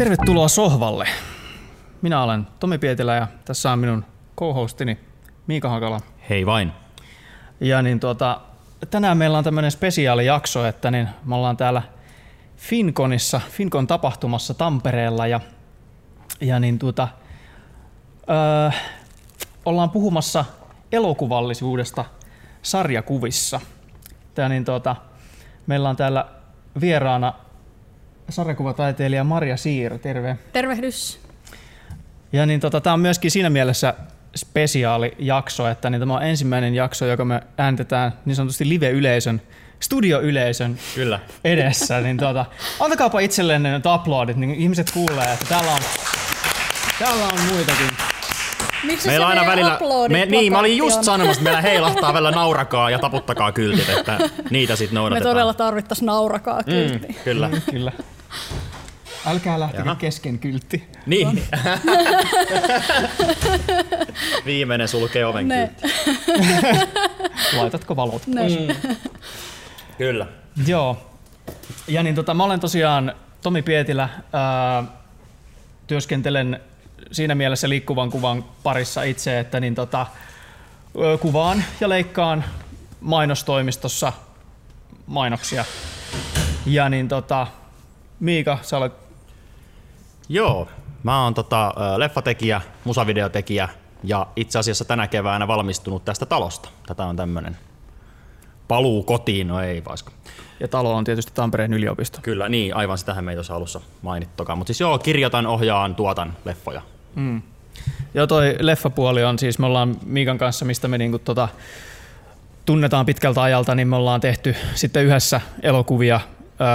Tervetuloa sohvalle. Minä olen Tomi Pietilä ja tässä on minun co-hostini Miika Hakala. Hei vain. Ja niin tuota, tänään meillä on tämmöinen spesiaalijakso, että niin me ollaan täällä Finkonissa, Finkon tapahtumassa Tampereella ja, ja niin tuota, öö, ollaan puhumassa elokuvallisuudesta sarjakuvissa. Tää niin tuota, meillä on täällä vieraana sarjakuvataiteilija Maria Siir, terve. Tervehdys. Ja niin tota, tämä on myöskin siinä mielessä spesiaalijakso, että niin tämä on ensimmäinen jakso, joka me äänitetään niin sanotusti live-yleisön, studioyleisön Kyllä. edessä. niin tota, antakaapa itsellenne nyt uploadit, niin ihmiset kuulee, että täällä on, täällä on muitakin. Miksi Meillä se aina välillä... Me, niin, mä olin just sanomassa, että meillä heilahtaa välillä naurakaa ja taputtakaa kyltit, että niitä sitten Me noudatetaan. todella tarvittaisiin naurakaa kyltti. Mm, kyllä. Kyllä. Älkää lähtekö Jaha. kesken kyltti. Niin. Viimeinen sulkee oven Ne, kyltti. Laitatko valot? ne. Mm. Kyllä. Joo. Ja niin tota, mä olen tosiaan Tomi Pietilä. Ää, työskentelen siinä mielessä liikkuvan kuvan parissa itse, että niin tota, kuvaan ja leikkaan mainostoimistossa mainoksia. Ja niin tota, Miika, sä olet Joo, mä oon tota, leffatekijä, musavideotekijä ja itse asiassa tänä keväänä valmistunut tästä talosta. Tätä on tämmönen paluu kotiin, no ei vaisko. ja talo on tietysti Tampereen yliopisto. Kyllä, niin, aivan sitähän me ei tuossa alussa mainittokaan. Mutta siis joo, kirjoitan, ohjaan, tuotan leffoja. Joo, toi leffapuoli on siis, me ollaan Miikan kanssa, mistä me niinku tota, tunnetaan pitkältä ajalta, niin me ollaan tehty sitten yhdessä elokuvia.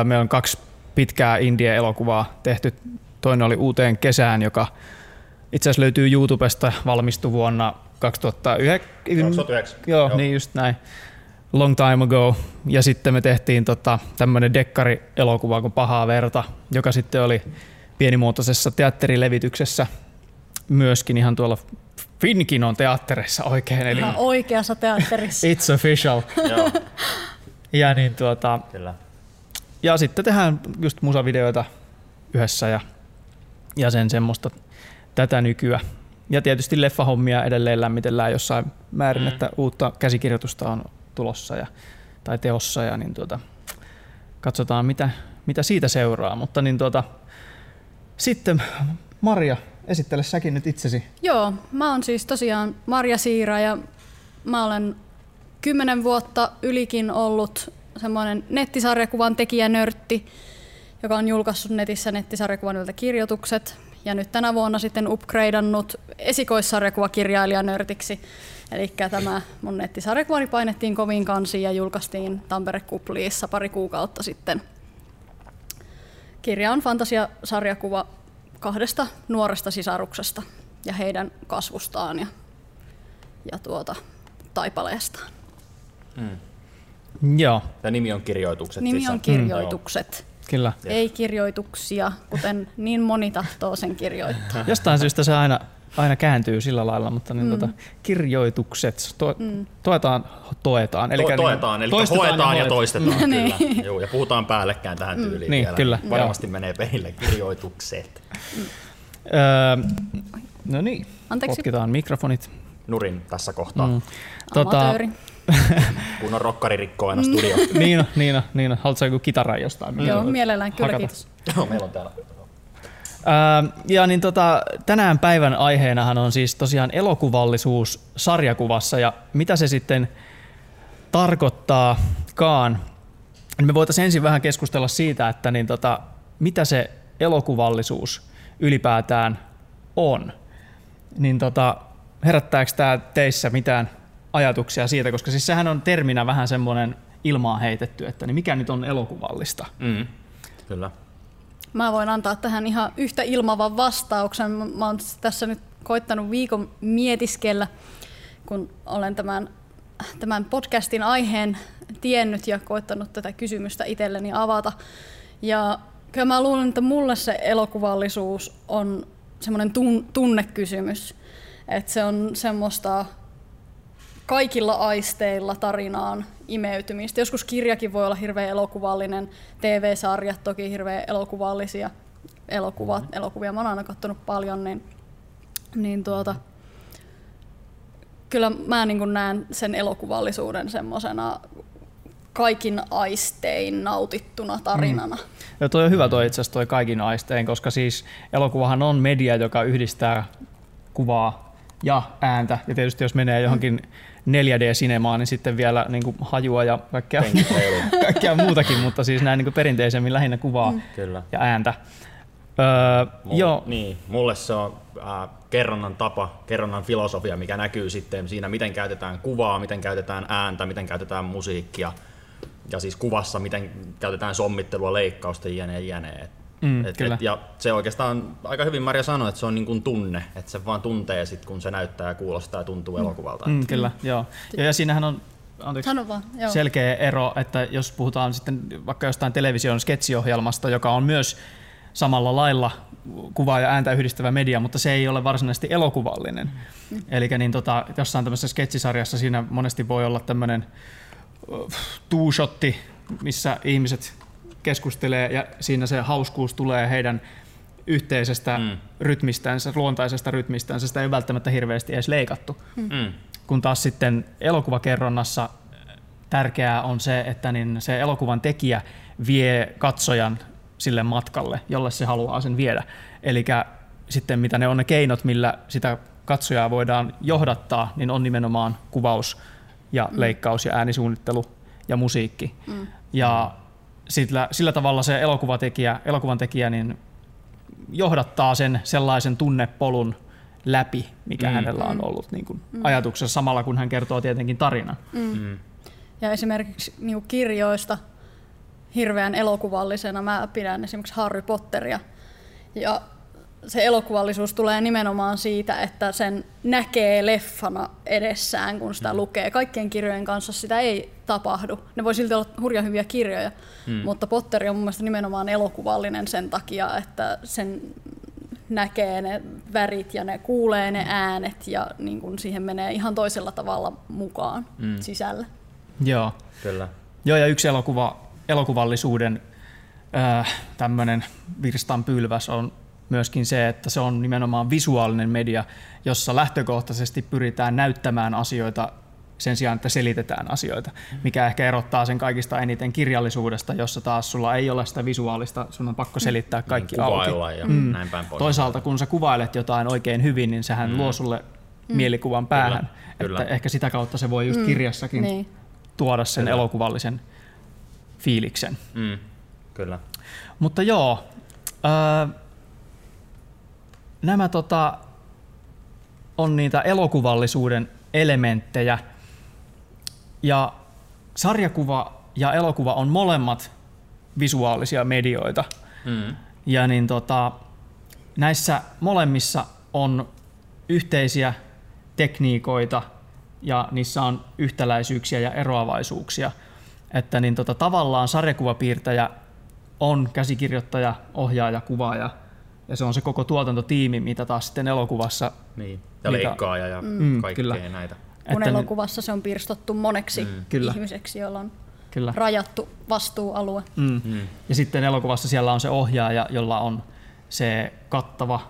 Me on kaksi pitkää indie-elokuvaa tehty. Toinen oli Uuteen kesään, joka itse asiassa löytyy YouTubesta, valmistui vuonna 2009. 2009, Joo, joo. niin just näin. Long time ago. Ja sitten me tehtiin tota, tämmöinen dekkari-elokuva kuin Pahaa verta, joka sitten oli pienimuotoisessa teatterilevityksessä myöskin ihan tuolla Finkinon teatterissa oikein, eli Ihan oikeassa teatterissa. it's official. joo, Ja, niin tuota, kyllä. Ja sitten tehdään just musavideoita yhdessä ja, ja sen semmoista tätä nykyä. Ja tietysti leffahommia edelleen lämmitellään jossain määrin, mm. että uutta käsikirjoitusta on tulossa ja, tai teossa ja niin tuota, katsotaan mitä, mitä siitä seuraa. Mutta niin tuota, sitten Maria, esittele säkin nyt itsesi. Joo, mä oon siis tosiaan Marja Siira ja mä olen kymmenen vuotta ylikin ollut semmoinen nettisarjakuvan tekijänörtti, joka on julkaissut netissä nettisarjakuvan kirjoitukset. Ja nyt tänä vuonna sitten upgradeannut esikoissarjakuvakirjailijanörtiksi. Eli tämä mun nettisarjakuvani painettiin kovin kansiin ja julkaistiin Tampere Kupliissa pari kuukautta sitten. Kirja on fantasiasarjakuva kahdesta nuoresta sisaruksesta ja heidän kasvustaan ja, ja tuota, taipaleestaan. Joo, Ja nimi on kirjoitukset. Nimi siis on kirjoitukset, kyllä. ei kirjoituksia, kuten niin moni tahtoo sen kirjoittaa. Jostain syystä se aina, aina kääntyy sillä lailla, mutta niin mm. tota, kirjoitukset to, mm. toetaan, toetaan. Eli to- toetaan, eli toistetaan hoetaan ja, hoet- toistetaan. Mm. Kyllä. Niin. Joo, ja puhutaan päällekkäin tähän tyyliin Niin, vielä. kyllä, Varmasti menee perille kirjoitukset. Öö, no niin, Anteeksi. potkitaan mikrofonit. Nurin tässä kohtaa. Mm. Tota. Kun on rokkari rikkoo aina studio. niin on, niin on, niin on. Haluatko joku kitara jostain? Joo, mielellään, kyllä Hakata. kiitos. Joo, meillä on täällä. Ja niin tota, tänään päivän aiheenahan on siis tosiaan elokuvallisuus sarjakuvassa ja mitä se sitten tarkoittaakaan. Me voitaisiin ensin vähän keskustella siitä, että niin tota, mitä se elokuvallisuus ylipäätään on. Niin tota, herättääkö tämä teissä mitään ajatuksia siitä, koska siis sehän on terminä vähän semmoinen ilmaan heitetty, että niin mikä nyt on elokuvallista? Mm. Kyllä. Mä voin antaa tähän ihan yhtä ilmavan vastauksen. Mä mä oon tässä nyt koittanut viikon mietiskellä, kun olen tämän, tämän podcastin aiheen tiennyt ja koittanut tätä kysymystä itselleni avata. Ja kyllä mä luulen, että mulle se elokuvallisuus on semmoinen tun, tunnekysymys. Että se on semmoista kaikilla aisteilla tarinaan imeytymistä. Joskus kirjakin voi olla hirveän elokuvallinen, TV-sarjat toki hirveän elokuvallisia, elokuvat, elokuvia mä oon aina katsonut paljon, niin, niin tuota, kyllä mä niin näen sen elokuvallisuuden semmoisena kaikin aistein nautittuna tarinana. Mm. Ja toi on hyvä toi itse asiassa toi kaikin aistein, koska siis elokuvahan on media, joka yhdistää kuvaa ja ääntä. Ja tietysti jos menee johonkin 4D-sinemaan, niin sitten vielä niin kuin hajua ja kaikkea, kaikkea muutakin, mutta siis näin niin kuin perinteisemmin lähinnä kuvaa mm. Kyllä. ja ääntä. Öö, Mulle, joo. Niin, mulle se on äh, kerronnan tapa, kerronnan filosofia, mikä näkyy sitten siinä, miten käytetään kuvaa, miten käytetään ääntä, miten käytetään musiikkia ja siis kuvassa, miten käytetään sommittelua, leikkausta, jne. jne. Mm, et, et, ja se oikeastaan aika hyvin Maria sanoi, että se on niin kuin tunne, että se vaan tuntee sit, kun se näyttää ja kuulostaa ja tuntuu mm. elokuvalta. Mm, kyllä, joo. Ja, ja siinähän on anteeksi, vaan, joo. selkeä ero, että jos puhutaan sitten vaikka jostain television sketsiohjelmasta, joka on myös samalla lailla kuvaa ja ääntä yhdistävä media, mutta se ei ole varsinaisesti elokuvallinen. Mm. Eli niin tota, jossain tämmöisessä sketsisarjassa siinä monesti voi olla tämmöinen two-shotti, missä ihmiset keskustelee ja siinä se hauskuus tulee heidän yhteisestä mm. rytmistänsä, luontaisesta rytmistänsä, sitä ei välttämättä hirveästi edes leikattu. Mm. mm. Kun taas sitten elokuvakerronnassa tärkeää on se, että niin se elokuvan tekijä vie katsojan sille matkalle, jolle se haluaa sen viedä. Eli sitten mitä ne on ne keinot, millä sitä katsojaa voidaan johdattaa, niin on nimenomaan kuvaus ja mm. leikkaus ja äänisuunnittelu ja musiikki. Mm. Ja sillä, sillä tavalla se elokuvatekijä, elokuvan tekijä niin johdattaa sen sellaisen tunnepolun läpi, mikä mm. hänellä on mm. ollut niin kuin mm. ajatuksessa samalla, kun hän kertoo tietenkin tarinan. Mm. Mm. Ja esimerkiksi niin kirjoista hirveän elokuvallisena mä pidän esimerkiksi Harry Potteria. Ja se elokuvallisuus tulee nimenomaan siitä, että sen näkee leffana edessään, kun sitä mm. lukee. Kaikkien kirjojen kanssa sitä ei tapahdu. Ne voi silti olla hurja hyviä kirjoja, mm. mutta Potteri on mun mielestä nimenomaan elokuvallinen sen takia, että sen näkee ne värit ja ne kuulee ne äänet ja niin kun siihen menee ihan toisella tavalla mukaan mm. sisälle. Joo. Kyllä. Joo, ja yksi elokuva, elokuvallisuuden äh, tämmöinen virstanpylväs on myöskin se, että se on nimenomaan visuaalinen media, jossa lähtökohtaisesti pyritään näyttämään asioita sen sijaan, että selitetään asioita, mikä ehkä erottaa sen kaikista eniten kirjallisuudesta, jossa taas sulla ei ole sitä visuaalista, sun on pakko selittää mm. kaikki auki. Ja mm. näin päin pois. Toisaalta kun sä kuvailet jotain oikein hyvin, niin sehän mm. luo sulle mm. mielikuvan päähän. Kyllä, että ehkä sitä kautta se voi just mm. kirjassakin niin. tuoda sen kyllä. elokuvallisen fiiliksen. Mm. Kyllä. Mutta joo, äh, nämä tota, on niitä elokuvallisuuden elementtejä. Ja sarjakuva ja elokuva on molemmat visuaalisia medioita. Mm. Ja niin tota, näissä molemmissa on yhteisiä tekniikoita ja niissä on yhtäläisyyksiä ja eroavaisuuksia. Että niin tota, tavallaan sarjakuvapiirtäjä on käsikirjoittaja, ohjaaja, kuvaaja – ja se on se koko tuotantotiimi, mitä taas sitten elokuvassa... Niin, ja mitä, leikkaaja ja mm, kaikkea kyllä. näitä. Kun että elokuvassa se on pirstottu moneksi mm. kyllä. ihmiseksi, jolla on kyllä. rajattu vastuualue. Mm. Mm. Ja sitten elokuvassa siellä on se ohjaaja, jolla on se kattava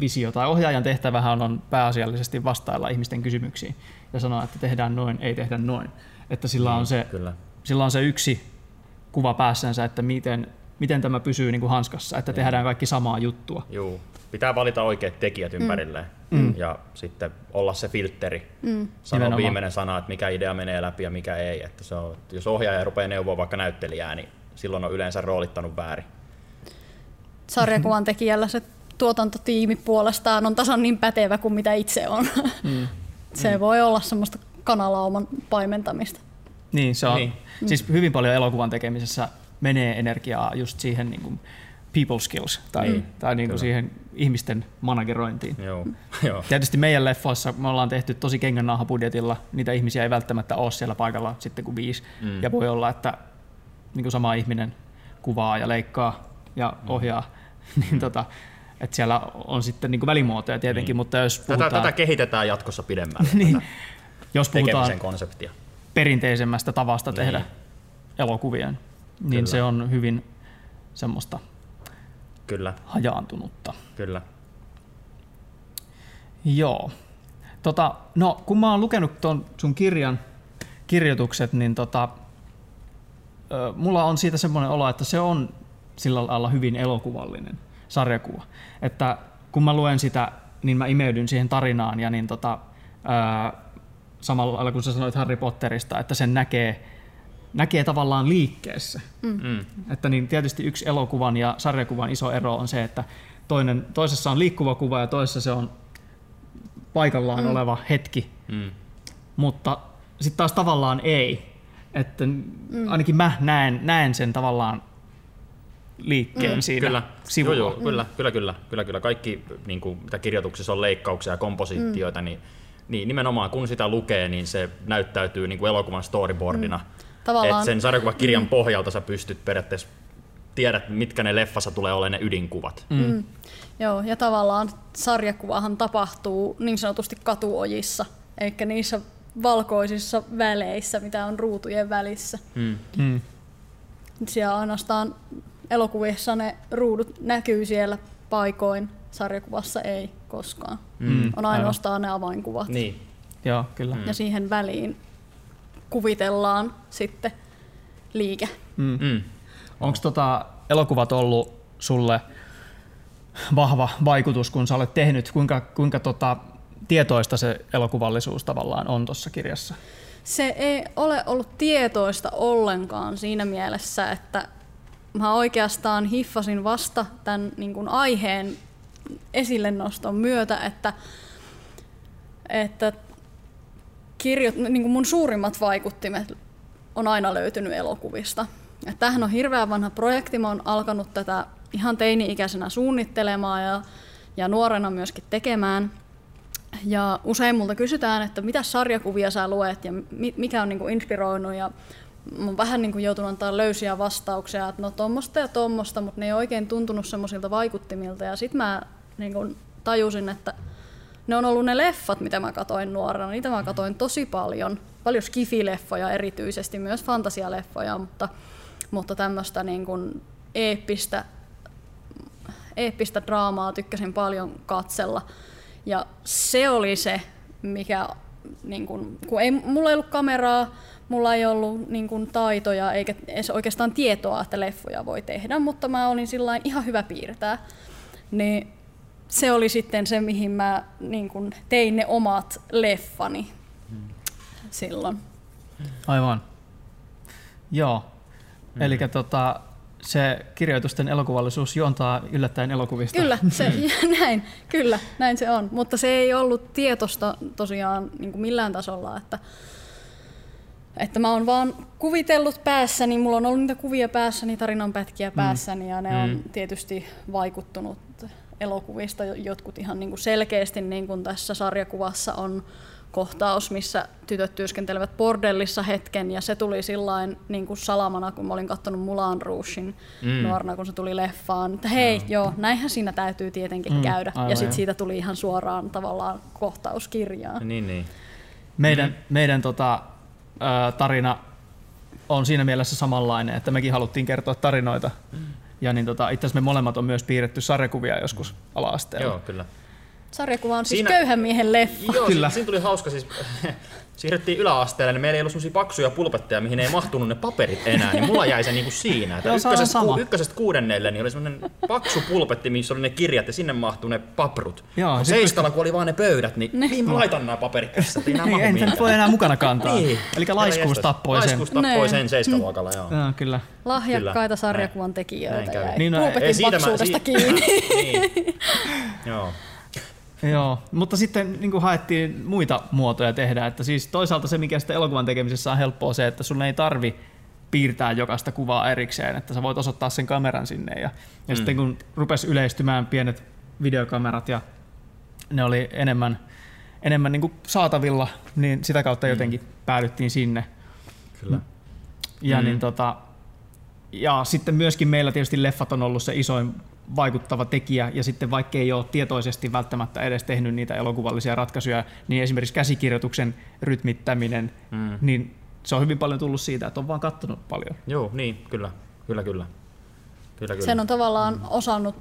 visio tai ohjaajan tehtävähän on pääasiallisesti vastailla ihmisten kysymyksiin ja sanoa, että tehdään noin, ei tehdä noin. Että sillä on, mm, se, kyllä. sillä on se yksi kuva päässänsä, että miten miten tämä pysyy niin kuin hanskassa, että tehdään kaikki samaa juttua. Joo. Pitää valita oikeat tekijät mm. ympärilleen mm. ja sitten olla se filtteri. Mm. Sanoa Nimenomaan. viimeinen sana, että mikä idea menee läpi ja mikä ei. Että se on, jos ohjaaja rupeaa neuvoa vaikka näyttelijää, niin silloin on yleensä roolittanut väärin. Sarjakuvan tekijällä se tuotantotiimi puolestaan on tasan niin pätevä kuin mitä itse on. Mm. se mm. voi olla semmoista kanalauman paimentamista. Niin, se on. Niin. Siis hyvin paljon elokuvan tekemisessä menee energiaa just siihen niin kuin people skills tai, mm. tai niin kuin siihen ihmisten managerointiin. Joo. Joo. Tietysti meidän leffoissa me ollaan tehty tosi budjetilla, niitä ihmisiä ei välttämättä ole siellä paikalla sitten kuin viisi. Mm. Ja voi olla, että niin kuin sama ihminen kuvaa ja leikkaa ja mm. ohjaa. Mm. niin tota, että siellä on sitten niin kuin välimuotoja tietenkin, niin. mutta jos puhutaan... Tätä, tätä kehitetään jatkossa pidemmälle, niin. jos puhutaan konseptia. perinteisemmästä tavasta tehdä niin. Niin Kyllä. se on hyvin semmoista Kyllä, hajaantunutta. kyllä. Joo. Tota, no, kun mä oon lukenut tuon sun kirjan kirjoitukset, niin tota, mulla on siitä semmoinen olo, että se on sillä lailla hyvin elokuvallinen sarjakuva. Että kun mä luen sitä, niin mä imeydyn siihen tarinaan ja niin tota, ö, samalla lailla kun sä sanoit Harry Potterista, että sen näkee, näkee tavallaan liikkeessä. Mm. Että niin tietysti yksi elokuvan ja sarjakuvan iso ero on se, että toinen, toisessa on liikkuva kuva ja toisessa se on paikallaan mm. oleva hetki, Mm. mutta sitten taas tavallaan ei. Että mm. ainakin mä näen, näen sen tavallaan liikkeen mm. siinä Kyllä, sivulla. Joo, joo, kyllä, kyllä, kyllä, kyllä, kyllä. Kaikki, niin kuin, mitä kirjoituksissa on leikkauksia ja kompositioita, mm. niin, niin nimenomaan kun sitä lukee, niin se näyttäytyy niin kuin elokuvan storyboardina. Mm. Tavallaan- Et sen sarjakuvakirjan mm. pohjalta sä pystyt periaatteessa tiedät, mitkä ne leffassa tulee olemaan ne ydinkuvat. Mm. Mm. Joo, ja tavallaan sarjakuvahan tapahtuu niin sanotusti katuojissa, eikä niissä valkoisissa väleissä, mitä on ruutujen välissä. Mm. Mm. Siellä ainoastaan elokuvissa ne ruudut näkyy siellä paikoin, sarjakuvassa ei koskaan. Mm. On ainoastaan ne avainkuvat. Niin. Joo, kyllä. Ja siihen väliin kuvitellaan sitten liike. Mm. Mm. Onko tota elokuvat ollut sulle vahva vaikutus, kun sä olet tehnyt? Kuinka, kuinka tota, tietoista se elokuvallisuus tavallaan on tuossa kirjassa? Se ei ole ollut tietoista ollenkaan siinä mielessä, että mä oikeastaan hiffasin vasta tämän niin kuin aiheen esille noston myötä, että, että kirjo, niin kuin mun suurimmat vaikuttimet on aina löytynyt elokuvista. Ja tämähän on hirveän vanha projekti, mä oon alkanut tätä ihan teini-ikäisenä suunnittelemaan ja, ja nuorena myöskin tekemään. Ja usein multa kysytään, että mitä sarjakuvia sä luet ja mi- mikä on niinku inspiroinut. Ja mä oon vähän niinku joutunut antaa löysiä vastauksia, että no tommosta ja tommosta, mutta ne ei oikein tuntunut semmoisilta vaikuttimilta. Ja sitten mä niinku tajusin, että ne on ollut ne leffat, mitä mä katoin nuorena. Niitä mä katoin tosi paljon. Paljon skifileffoja erityisesti, myös fantasialeffoja, mutta, mutta tämmöistä niin kuin eeppistä, eeppistä draamaa tykkäsin paljon katsella. Ja se oli se, mikä, niin kun, kun ei, mulla ei ollut kameraa, mulla ei ollut niin kun, taitoja eikä edes oikeastaan tietoa, että leffoja voi tehdä, mutta mä olin sillain ihan hyvä piirtää. Niin se oli sitten se, mihin mä niin kun, tein ne omat leffani silloin. Aivan. Joo. Mm. Eli tota, se kirjoitusten elokuvallisuus juontaa yllättäen elokuvista. Kyllä, se, näin, kyllä, näin se on. Mutta se ei ollut tietosta tosiaan niin kuin millään tasolla, että, että mä oon vaan kuvitellut päässäni, mulla on ollut niitä kuvia päässäni, tarinanpätkiä päässäni ja ne Mm. on tietysti vaikuttunut elokuvista. Jotkut ihan niin kuin selkeästi, niin kuin tässä sarjakuvassa on kohtaus, missä tytöt työskentelevät bordellissa hetken, ja se tuli sillain niin kuin salamana, kun mä olin katsonut Mulan Rougein Mm. mm. nuorena, kun se tuli leffaan, että hei, mm. joo, näinhän siinä täytyy tietenkin Mm, mm, käydä. aivan ja sitten siitä tuli ihan suoraan tavallaan kohtauskirjaan. Niin, niin. Meidän, meidän tota, tarina on siinä mielessä samanlainen, että mekin haluttiin kertoa tarinoita. Ja niin tota, itse asiassa me molemmat on myös piirretty sarjakuvia joskus ala-asteella. Joo, kyllä. Sarjakuva on siis Siinä- köyhän miehen leffa. Joo, Kyllä. Siinä, siinä tuli hauska siis. Siirryttiin yläasteelle, niin meillä ei ollut semmosia paksuja pulpetteja, mihin ei mahtunut ne paperit enää, niin mulla jäi se niinku siinä. Että ykkösestä, sama. ku, ykkösestä kuudennelle niin oli semmoinen paksu pulpetti, missä oli ne kirjat ja sinne mahtuu ne paprut. Joo, Seiskalla, kun oli vaan ne pöydät, niin Ne. mihin mä laitan nämä paperit tässä, ei enää Niin, en voi enää mukana kantaa. Niin. Eli laiskuus tappoi sen. Laiskuus tappoi Nee. sen seiskaluokalla, joo. Joo, kyllä. Lahjakkaita Kyllä. sarjakuvan tekijöitä jäi Niin, no, pulpetin Ei, siitä mä- paksuudesta si- kiinni. niin. Joo. Joo, mutta sitten niin kuin haettiin muita muotoja tehdä. Että siis toisaalta se, mikä sitten elokuvan tekemisessä on helppoa, se, että sun ei tarvi piirtää jokaista kuvaa erikseen, että sä voit osoittaa sen kameran sinne. Ja, ja mm. sitten kun rupes yleistymään pienet videokamerat ja ne oli enemmän, enemmän niin kuin saatavilla, niin sitä kautta jotenkin päädyttiin sinne. Kyllä. Ja, Mm. niin tota, ja sitten myöskin meillä tietysti leffat on ollut se isoin vaikuttava tekijä, ja sitten vaikka ei ole tietoisesti välttämättä edes tehnyt niitä elokuvallisia ratkaisuja, niin esimerkiksi käsikirjoituksen rytmittäminen, Mm. niin se on hyvin paljon tullut siitä, että on vaan kattonut paljon. Joo, niin, kyllä. Kyllä, kyllä. Kyllä, kyllä. Sen on tavallaan osannut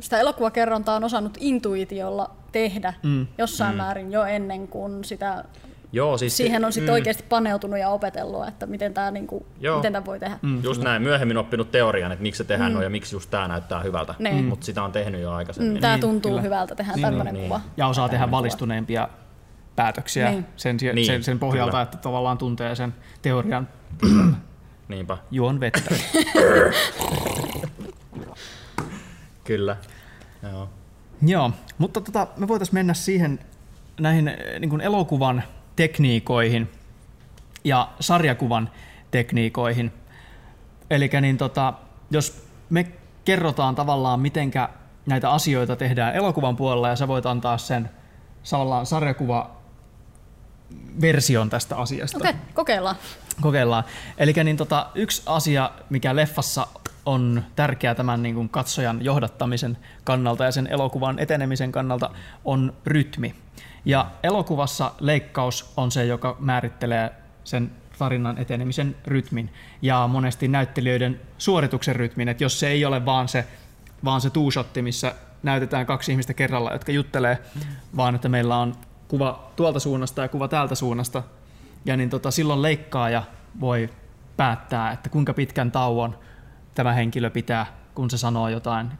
sitä elokuvakerrontaa on osannut intuitiolla tehdä Mm. jossain määrin jo ennen kuin sitä, Joo, siis siihen on sitten oikeasti paneutunut ja opetellut, että miten tämä niinku, miten tää voi tehdä. Mm, just näin, myöhemmin oppinut teorian, että miksi se tehdään mm. noin ja miksi just tämä näyttää hyvältä, Niin. mutta sitä on tehnyt jo aikaisemmin. Mm, tämä Niin, tuntuu kyllä. hyvältä, tehdään Niin, tämmöinen niin. kuva. Ja osaa tehdä valistuneempia päätöksiä Niin. sen, sen, Niin, sen, sen pohjalta, kyllä. että tavallaan tuntee sen teorian Niinpä, juon vettä. kyllä. Joo. Joo, mutta tota, me voitaisiin mennä siihen näihin eh, niin kuin elokuvan tekniikoihin ja sarjakuvan tekniikoihin. Eli niin tota, jos me kerrotaan tavallaan, mitenkä näitä asioita tehdään elokuvan puolella ja sä voit antaa sen tavallaan sarjakuva version tästä asiasta. Okei, kokeillaan. Kokeillaan. Eli niin tota, yksi asia, mikä leffassa on tärkeää tämän niin kuin katsojan johdattamisen kannalta ja sen elokuvan etenemisen kannalta, on rytmi. Ja elokuvassa leikkaus on se, joka määrittelee sen tarinan etenemisen rytmin ja monesti näyttelijöiden suorituksen rytmin, että jos se ei ole vaan se, vaan se two-shotti, missä näytetään kaksi ihmistä kerralla, jotka juttelee, vaan että meillä on kuva tuolta suunnasta ja kuva täältä suunnasta, ja niin tota, silloin leikkaaja voi päättää, että kuinka pitkän tauon tämä henkilö pitää, kun se sanoo jotain.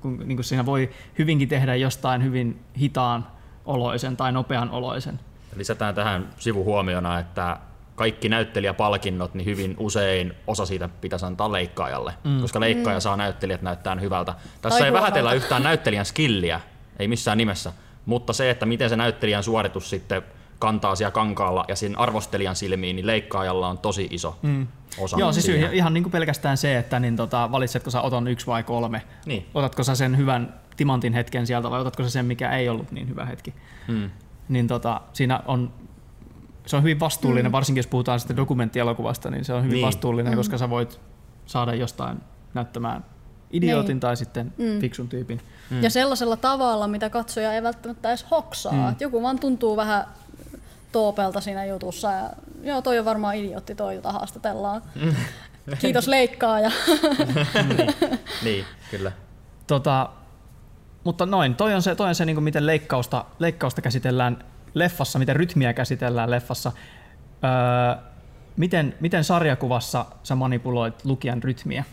Kun, niin kuin siinä voi hyvinkin tehdä jostain hyvin hitaan oloisen tai nopean oloisen. Lisätään tähän sivuhuomiona, että kaikki näyttelijäpalkinnot, niin hyvin usein osa siitä pitäisi antaa leikkaajalle, mm. koska leikkaaja mm. saa näyttelijät näyttää hyvältä. Tässä Tai ei vähätellä huonolta. yhtään näyttelijän skilliä, ei missään nimessä, mutta se, että miten se näyttelijän suoritus sitten kantaa siellä kankaalla ja siinä arvostelijan silmiin, niin leikkaajalla on tosi iso mm. Osa. Joo, siis siihen. ihan niin kuin pelkästään se, että niin tota, valitsetko sä oton yksi vai kolme. Niin. Otatko sä sen hyvän timantin hetken sieltä vai otatko sä sen, mikä ei ollut niin hyvä hetki. Mm. Niin tota, siinä on, se on hyvin vastuullinen, mm. varsinkin jos puhutaan sitten dokumenttielokuvasta, niin se on hyvin Niin. vastuullinen, mm. koska sä voit saada jostain näyttämään idiootin Niin. tai sitten mm. fiksun tyypin. Mm. Ja sellaisella tavalla, mitä katsoja ei välttämättä edes hoksaa. Mm. Et joku vaan tuntuu vähän toopelta siinä jutussa. Ja, joo, toi on varmaan idiootti toi, jota haastatellaan. Kiitos leikkaa. Ja Niin, kyllä. Tota, mutta noin, toi on se, toi on se niin kuin miten leikkausta, leikkausta käsitellään leffassa, miten rytmiä käsitellään leffassa. Öö, miten, miten sarjakuvassa sä manipuloit lukijan rytmiä?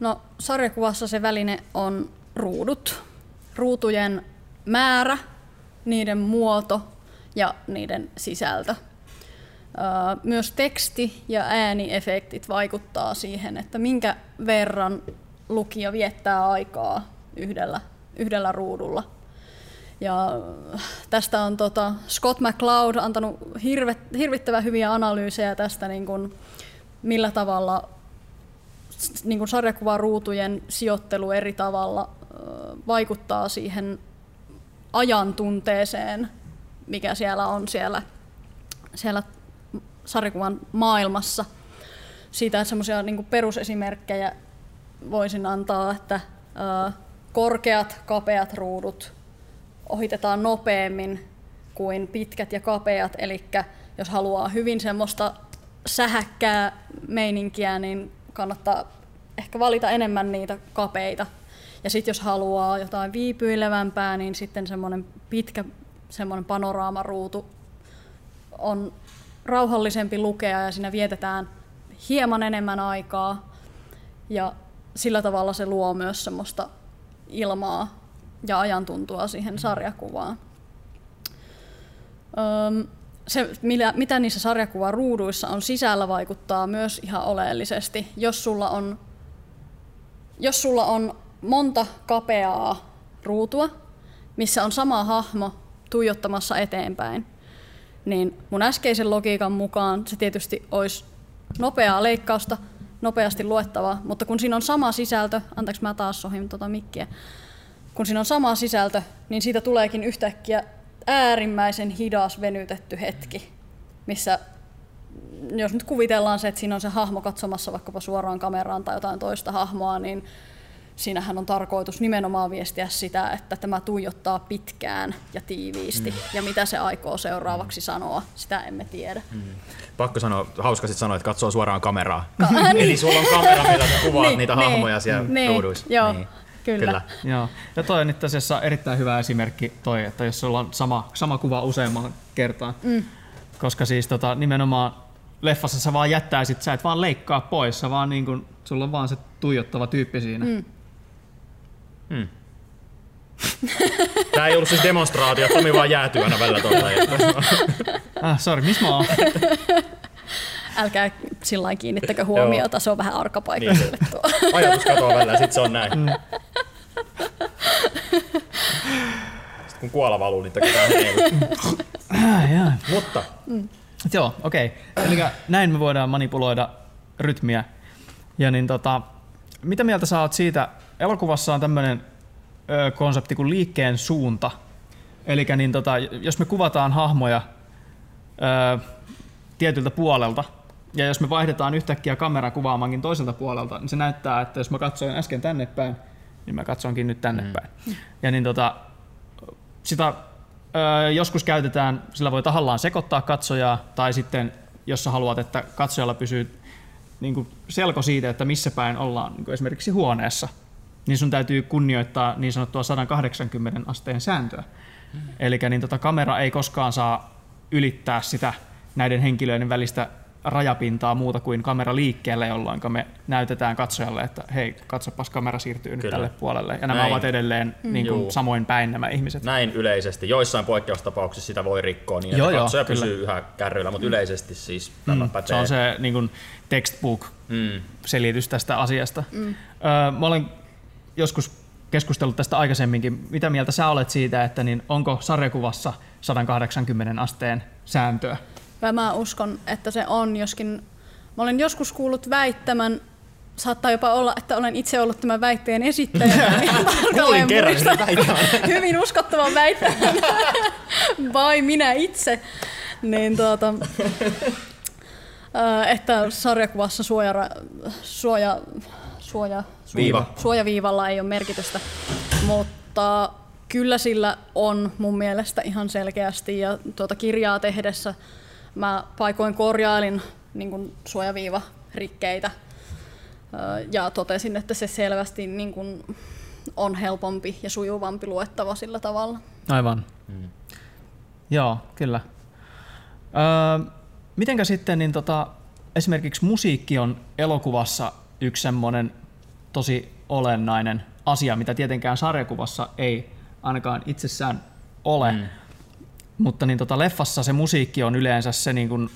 No, sarjakuvassa se väline on ruudut. Ruutujen määrä, niiden muoto ja niiden sisältö. Myös teksti ja ääniefektit vaikuttaa siihen, että minkä verran lukija viettää aikaa yhdellä, yhdellä ruudulla. Ja tästä on tota Scott McCloud antanut hirvittävän hyviä analyysejä tästä, niin kun, millä tavalla niin kun sarjakuvaruutujen sijoittelu eri tavalla vaikuttaa siihen ajan tunteeseen, mikä siellä on siellä, siellä sarjakuvan maailmassa. Siitä semmoisia niin perusesimerkkejä voisin antaa, että korkeat, kapeat ruudut ohitetaan nopeammin kuin pitkät ja kapeat, eli jos haluaa hyvin semmoista sähäkkää meininkiä, niin kannattaa ehkä valita enemmän niitä kapeita. Ja sitten jos haluaa jotain viipyilevämpää, niin sitten semmoinen pitkä semmoinen panoraamaruutu on rauhallisempi lukea ja siinä vietetään hieman enemmän aikaa. Ja sillä tavalla se luo myös semmoista ilmaa ja ajantuntua siihen sarjakuvaan. Öm, se, millä, mitä niissä sarjakuvan ruuduissa on sisällä, vaikuttaa myös ihan oleellisesti. Jos sulla on, jos sulla on monta kapeaa ruutua, missä on sama hahmo tuijottamassa eteenpäin, niin mun äskeisen logiikan mukaan se tietysti olisi nopeaa leikkausta, nopeasti luettavaa, mutta kun siinä on sama sisältö, anteeksi mä taas sohin tuota mikkiä, kun siinä on sama sisältö, niin siitä tuleekin yhtäkkiä äärimmäisen hidas venytetty hetki, missä jos nyt kuvitellaan se, että siinä on se hahmo katsomassa vaikkapa suoraan kameraan tai jotain toista hahmoa, niin siinähän on tarkoitus nimenomaan viestiä sitä, että tämä tuijottaa pitkään ja tiiviisti, mm. ja mitä se aikoo seuraavaksi sanoa, sitä emme tiedä. Mm. Pakko sanoa, hauska sit sanoa, että katsoo suoraan kameraa. Ka- Eli sulla on kamera, millä sä kuvaat Niin, niitä niin, hahmoja siellä niin, ruuduissa. joo. Niin. Kyllä. Kyllä. Joo. Ja toi on itse asiassa erittäin hyvä esimerkki toi, että jos sulla on sama, sama kuva useamman kertaan. Mm. Koska siis tota, nimenomaan leffassa sä vaan jättäisit, sä et vaan leikkaa pois, sä vaan niin kun, sulla on vaan se tuijottava tyyppi siinä. Mm. Hmm. Tää ei ollut siis demonstraatio, Tomi vaan jäätyy aina välillä tuolta. Ah, sorry, missä mä oon? Älkää sillä lailla kiinnittäkö huomiota, se on vähän arkapaikka Niin. sille tuo. Ajatus katoaa välillä, sit se on näin. Mm. Sitten kun kuola valuu, niin tekee heiluu. Ah. Mutta Joo, okei. Okay. Eli näin me voidaan manipuloida rytmiä. Ja niin tota, mitä mieltä sä oot siitä? Elokuvassa on tämmöinen ö, konsepti kuin liikkeen suunta. Eli niin tota, jos me kuvataan hahmoja ö, tietyltä puolelta, ja jos me vaihdetaan yhtäkkiä kamera kuvaamankin toiselta puolelta, niin se näyttää, että jos mä katsoin äsken tänne päin, niin mä katsonkin nyt tänne mm. päin. Ja niin tota, sitä ö, joskus käytetään, sillä voi tahallaan sekoittaa katsojaa, tai sitten jos sä haluat, että katsojalla pysyy niin kuin selko siitä, että missä päin ollaan niin kuin esimerkiksi huoneessa, niin sun täytyy kunnioittaa niin sanottua 180 asteen sääntöä. Mm. Eli niin tota, kamera ei koskaan saa ylittää sitä näiden henkilöiden välistä rajapintaa muuta kuin kamera liikkeelle, jolloin me näytetään katsojalle, että hei, katsopas, kamera siirtyy nyt Kyllä. tälle puolelle. Ja nämä Näin. ovat edelleen niin kuin Juu. samoin päin nämä ihmiset. näin yleisesti. Joissain poikkeustapauksissa sitä voi rikkoa niin, Joo, että joo, katsoja kyllä. pysyy yhä kärryillä, mutta yleisesti siis tämä Mm, pätee. se on se niin kuin textbook Mm. selitys tästä asiasta. Mm. Öö, mä olen joskus keskustellut tästä aikaisemminkin. Mitä mieltä sä olet siitä, että niin onko sarjakuvassa 180 asteen sääntöä? Mä uskon, että se on, joskin mä olen joskus kuullut väittämän, saattaa jopa olla, että olen itse ollut tämän väitteen esittäjä. tarkalleen kerran. Hyvin uskottavan väittämän. Vai minä itse. Niin tuota, että sarjakuvassa suojara, suoja, suoja, Viiva. suojaviivalla ei ole merkitystä, mutta kyllä sillä on mun mielestä ihan selkeästi ja tuota kirjaa tehdessä mä paikoin korjailin niin kuin suojaviivarikkeitä Ö, ja totesin, että se selvästi niin kuin on helpompi ja sujuvampi luettava sillä tavalla. Aivan. Mm. Joo, kyllä. Öö, mitenkä sitten niin tota, esimerkiksi musiikki on elokuvassa yksi semmoinen tosi olennainen asia, mitä tietenkään sarjakuvassa ei ainakaan itsessään ole. Mm. Mutta niin tota, leffassa se musiikki on yleensä se niin kuin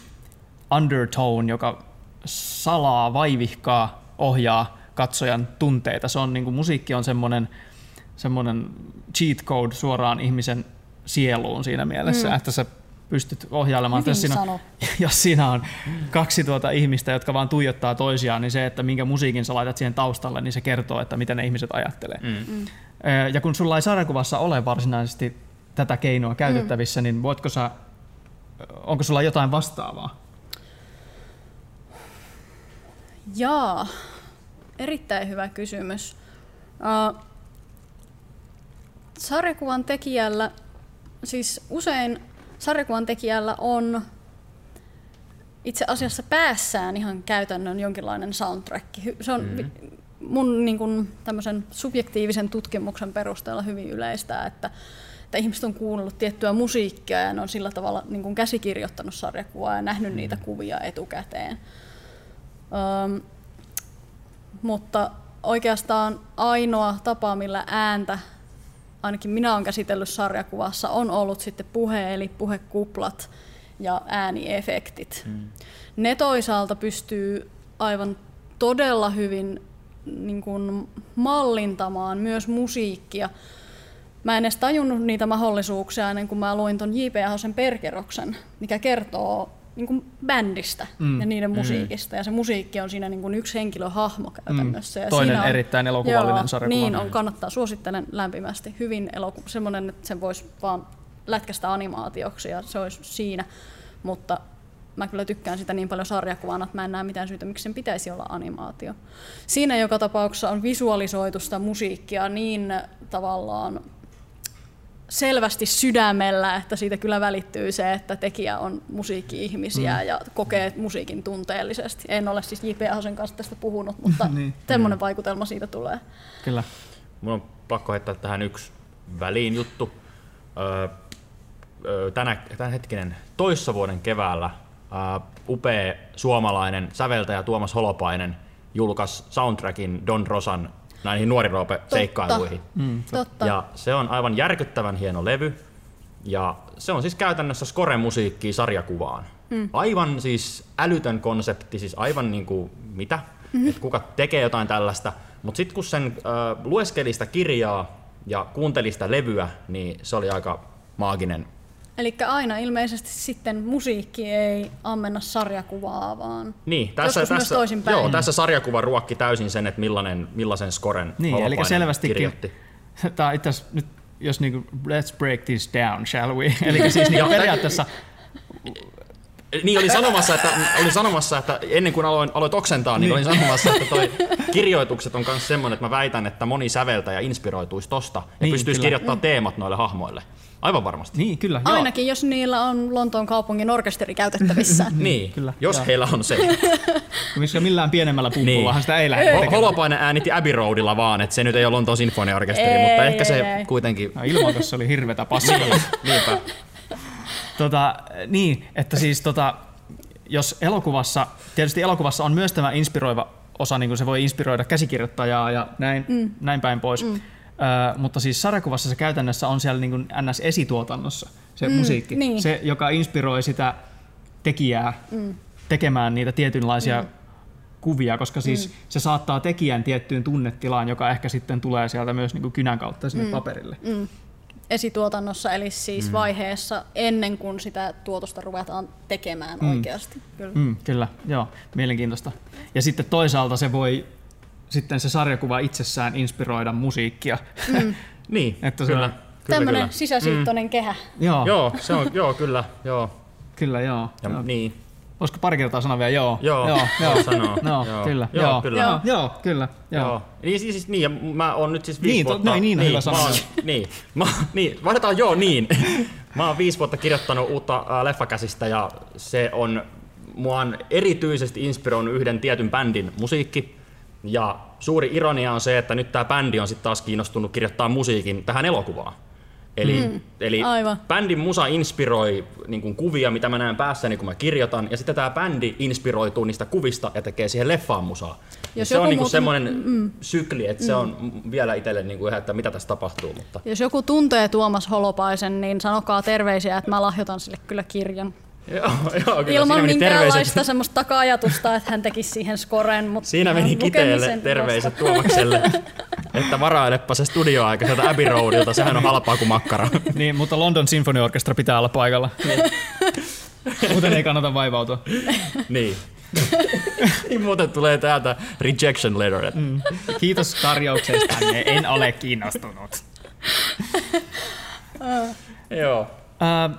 undertone, joka salaa, vaivihkaa, ohjaa katsojan tunteita. Se on niin kuin, musiikki on semmoinen, semmoinen cheat code suoraan ihmisen sieluun siinä mielessä, mm. että sä pystyt ohjailemaan. Hyvin Jos siinä, on, jos siinä on kaksi tuota ihmistä, jotka vaan tuijottaa toisiaan, niin se, että minkä musiikin sä laitat siihen taustalle, niin se kertoo, että mitä ne ihmiset ajattelee. Mm. Ö, Ja kun sulla ei sarjakuvassa ole varsinaisesti tätä keinoa käytettävissä, mm. niin voitko sä, onko sulla jotain vastaavaa? Jaa, erittäin hyvä kysymys. Uh, sarjakuvan tekijällä, siis usein sarjakuvan tekijällä on itse asiassa päässään ihan käytännön jonkinlainen soundtrack. Se on mm. mun niin kun, tämmöisen subjektiivisen tutkimuksen perusteella hyvin yleistä, että, että ihmiset on kuunnellut tiettyä musiikkia ja ne on sillä tavalla niin kun käsikirjoittanut sarjakuvaa ja nähnyt mm. niitä kuvia etukäteen. Öm, mutta oikeastaan ainoa tapa, millä ääntä, ainakin minä olen käsitellyt sarjakuvassa, on ollut sitten puhe, eli puhekuplat ja ääniefektit. Mm. Ne toisaalta pystyy aivan todella hyvin niin kuin mallintamaan myös musiikkia. Mä en edes tajunnut niitä mahdollisuuksia ennen kuin mä luin ton J.P. Ahosen Perkeroksen, mikä kertoo niin kuin bändistä Mm. mm. ja niiden musiikista. Ja se musiikki on siinä niin kuin yksi henkilöhahmo käytännössä. Ja Toinen siinä on, erittäin elokuvallinen joo, sarjakuva. Niin on, kannattaa, suosittelen lämpimästi. Hyvin elokuva, semmoinen, että sen voisi vaan lätkästä animaatioksi ja se olisi siinä. Mutta mä kyllä tykkään sitä niin paljon sarjakuvana, että mä en näe mitään syytä, miksi sen pitäisi olla animaatio. Siinä joka tapauksessa on visualisoitu sitä musiikkia niin tavallaan selvästi sydämellä, että siitä kyllä välittyy se, että tekijä on musiikki-ihmisiä mm. ja kokee musiikin tunteellisesti. En ole siis J.P. Ahosen kanssa tästä puhunut, mutta Niin. niin. semmoinen vaikutelma siitä tulee. Kyllä. mun on pakko heittää tähän yksi väliin juttu. Öö, tänä, tänä hetkinen toissa vuoden keväällä öö, upea suomalainen säveltäjä Tuomas Holopainen julkaisi soundtrackin Don Rosan näihin nuoriroope-seikkailuihin. Mm. Totta. Ja se on aivan järkyttävän hieno levy. Ja se on siis käytännössä score-musiikkia sarjakuvaan. Mm. Aivan siis älytön konsepti, siis aivan niinku mitä, mm-hmm. että kuka tekee jotain tällaista. Mutta sitten kun sen äh, lueskeli sitä kirjaa ja kuunteli sitä levyä, niin se oli aika maaginen. Eli aina ilmeisesti sitten musiikki ei ammenna sarjakuvaa, vaan Niin, tässä, joskus myös tässä, toisinpäin. joo, tässä sarjakuva ruokki täysin sen, että millainen, millaisen scoren Niin, eli selvästikin, kirjoitti. tämä itse asiassa nyt, jos niinku, let's break this down, shall we? eli siis niinku periaatteessa, Niin, olin sanomassa, että, olin sanomassa, että ennen kuin aloin, aloin oksentaa, niin, olin sanomassa, että toi kirjoitukset on myös semmoinen, että mä väitän, että moni säveltäjä inspiroituisi tosta ja Niin, pystyisi kyllä. kirjoittamaan teemat noille hahmoille. Aivan varmasti. niin kyllä, joo. Ainakin jos niillä on Lontoon kaupungin orkesteri käytettävissä. Niin, Kyllä, jos joo. heillä on se. Missä millään pienemmällä pumpullahan Niin. sitä ei lähde. Holopainen äänitti Abbey Roadilla vaan, että se nyt ei ole Lontoon sinfoniaorkesteri, Ei, mutta ehkä ei, se ei. kuitenkin... No, ilmoitus oli hirvetä paskaa. Niinpä. Tota, niin, että siis tota, jos elokuvassa, tietysti elokuvassa on myös tämä inspiroiva osa, niin kuin se voi inspiroida käsikirjoittajaa ja näin, mm. näin päin pois. Mm. Ö, mutta siis sarjakuvassa se käytännössä on siellä niin kuin NS-esituotannossa, se mm, musiikki. niin. Se, joka inspiroi sitä tekijää mm. tekemään niitä tietynlaisia mm. kuvia, koska siis mm. se saattaa tekijän tiettyyn tunnetilaan, joka ehkä sitten tulee sieltä myös niin kuin kynän kautta sinne mm. paperille. Mm. Esituotannossa, eli siis vaiheessa ennen kuin sitä tuotosta ruvetaan tekemään mm. oikeasti. Kyllä. Mm, kyllä, joo, mielenkiintoista. Ja sitten toisaalta se voi, sitten se sarjakuva itsessään inspiroida musiikkia. Mm. Niin, Että se kyllä. on- kyllä, Tämmöinen kyllä. sisäsiittoinen kehä. joo, Joo, se on, joo, kyllä, joo. kyllä, joo. Ja, joo. niin. Voisiko pari kertaa sanoa vielä joo? Joo, joo, joo, sanoo. No, Joo. kyllä, Joo, joo, kyllä. joo, joo, kyllä, joo. Joo. Niin, siis, siis, niin, ja mä oon nyt siis viisi Niin, vuotta... noin, niin on hyvä sanoa. oon, niin, mä, niin, vaihdetaan joo niin. mä oon viisi vuotta kirjoittanut uutta äh, leffakäsistä ja se on, mua on erityisesti inspiroinut yhden tietyn bändin musiikki. Ja suuri ironia on se, että nyt tämä bändi on sitten taas kiinnostunut kirjoittaa musiikin tähän elokuvaan. Eli, mm, eli aivan. bändin musa inspiroi niin kuin kuvia, mitä mä näen päässäni, kun mä kirjoitan, ja sitten tämä bändi inspiroituu niistä kuvista ja tekee siihen leffaan musaa. Jos se on niin kuin muuten- semmoinen mm, sykli, että mm. se on vielä itselle niin kuin että mitä tässä tapahtuu. Mutta Jos joku tuntee Tuomas Holopaisen, niin sanokaa terveisiä, että mä lahjoitan sille kyllä kirjan. joo, joo, kyllä Ilman minkäänlaista semmoista taka-ajatusta, että hän tekisi siihen skoren. Mutta siinä meni kiteelle terveiset Tuomakselle, että varailepa se studioaika sieltä Abbey Roadilta, sehän on halpaa kuin makkara. Niin, mutta London Symphony Orchestra pitää olla paikalla. Muuten ei kannata vaivautua. niin. niin muuten tulee täältä rejection letter. Mm. Kiitos tarjouksestanne, en ole kiinnostunut. Joo. Ää,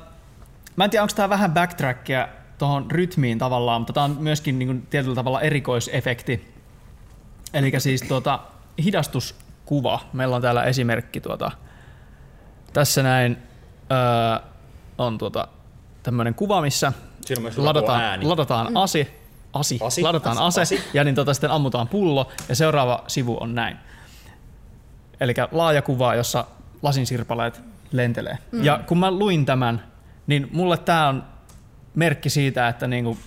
mä en tiedä, onko tämä vähän backtrackia tuohon rytmiin tavallaan, mutta tämä on myöskin niin kuin, tietyllä tavalla erikoisefekti. Eli siis tuota, hidastuskuva. Meillä on täällä esimerkki tuota, tässä näin ää, on tuota, tämmöinen kuva, missä ladataan, ääni. ladataan asi, asi, Asi, ladataan asi, ase, asi. ja niin tota, sitten ammutaan pullo, ja seuraava sivu on näin. Eli laaja kuva, jossa lasinsirpaleet lentelee. Mm. Ja kun mä luin tämän, niin mulle tämä on merkki siitä, että niinku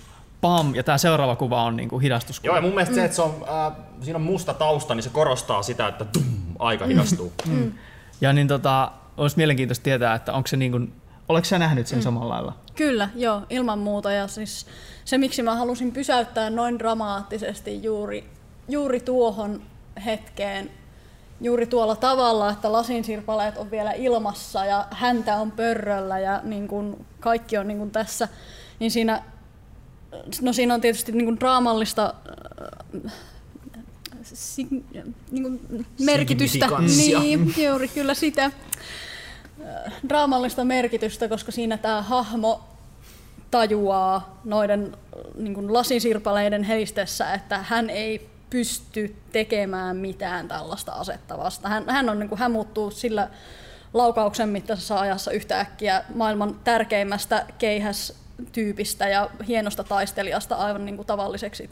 pam, ja tämä seuraava kuva on niinku hidastuskuva. Joo, ja mun mielestä se, että se on, äh, siinä on musta tausta, niin se korostaa sitä, että tum, aika hidastuu. Mm. Ja niin tota, olisi mielenkiintoista tietää, että onko se niin kuin, oletko sä nähnyt sen mm. samalla lailla? Kyllä, joo, ilman muuta. Ja siis se, miksi mä halusin pysäyttää noin dramaattisesti juuri, juuri tuohon hetkeen, juuri tuolla tavalla, että lasinsirpaleet on vielä ilmassa ja häntä on pörröllä ja niin kuin kaikki on niin kuin tässä, niin siinä, no siinä on tietysti niin kuin draamallista äh, si, niin kuin merkitystä. Niin, juuri kyllä sitä draamallista merkitystä, koska siinä tämä hahmo tajuaa noiden niin kuin lasinsirpaleiden helistessä, että hän ei pysty tekemään mitään tällaista asettavasta. Hän, hän, on, niin kuin, hän muuttuu sillä laukauksen mittaisessa ajassa yhtäkkiä maailman tärkeimmästä keihästyypistä ja hienosta taistelijasta aivan niin kuin tavalliseksi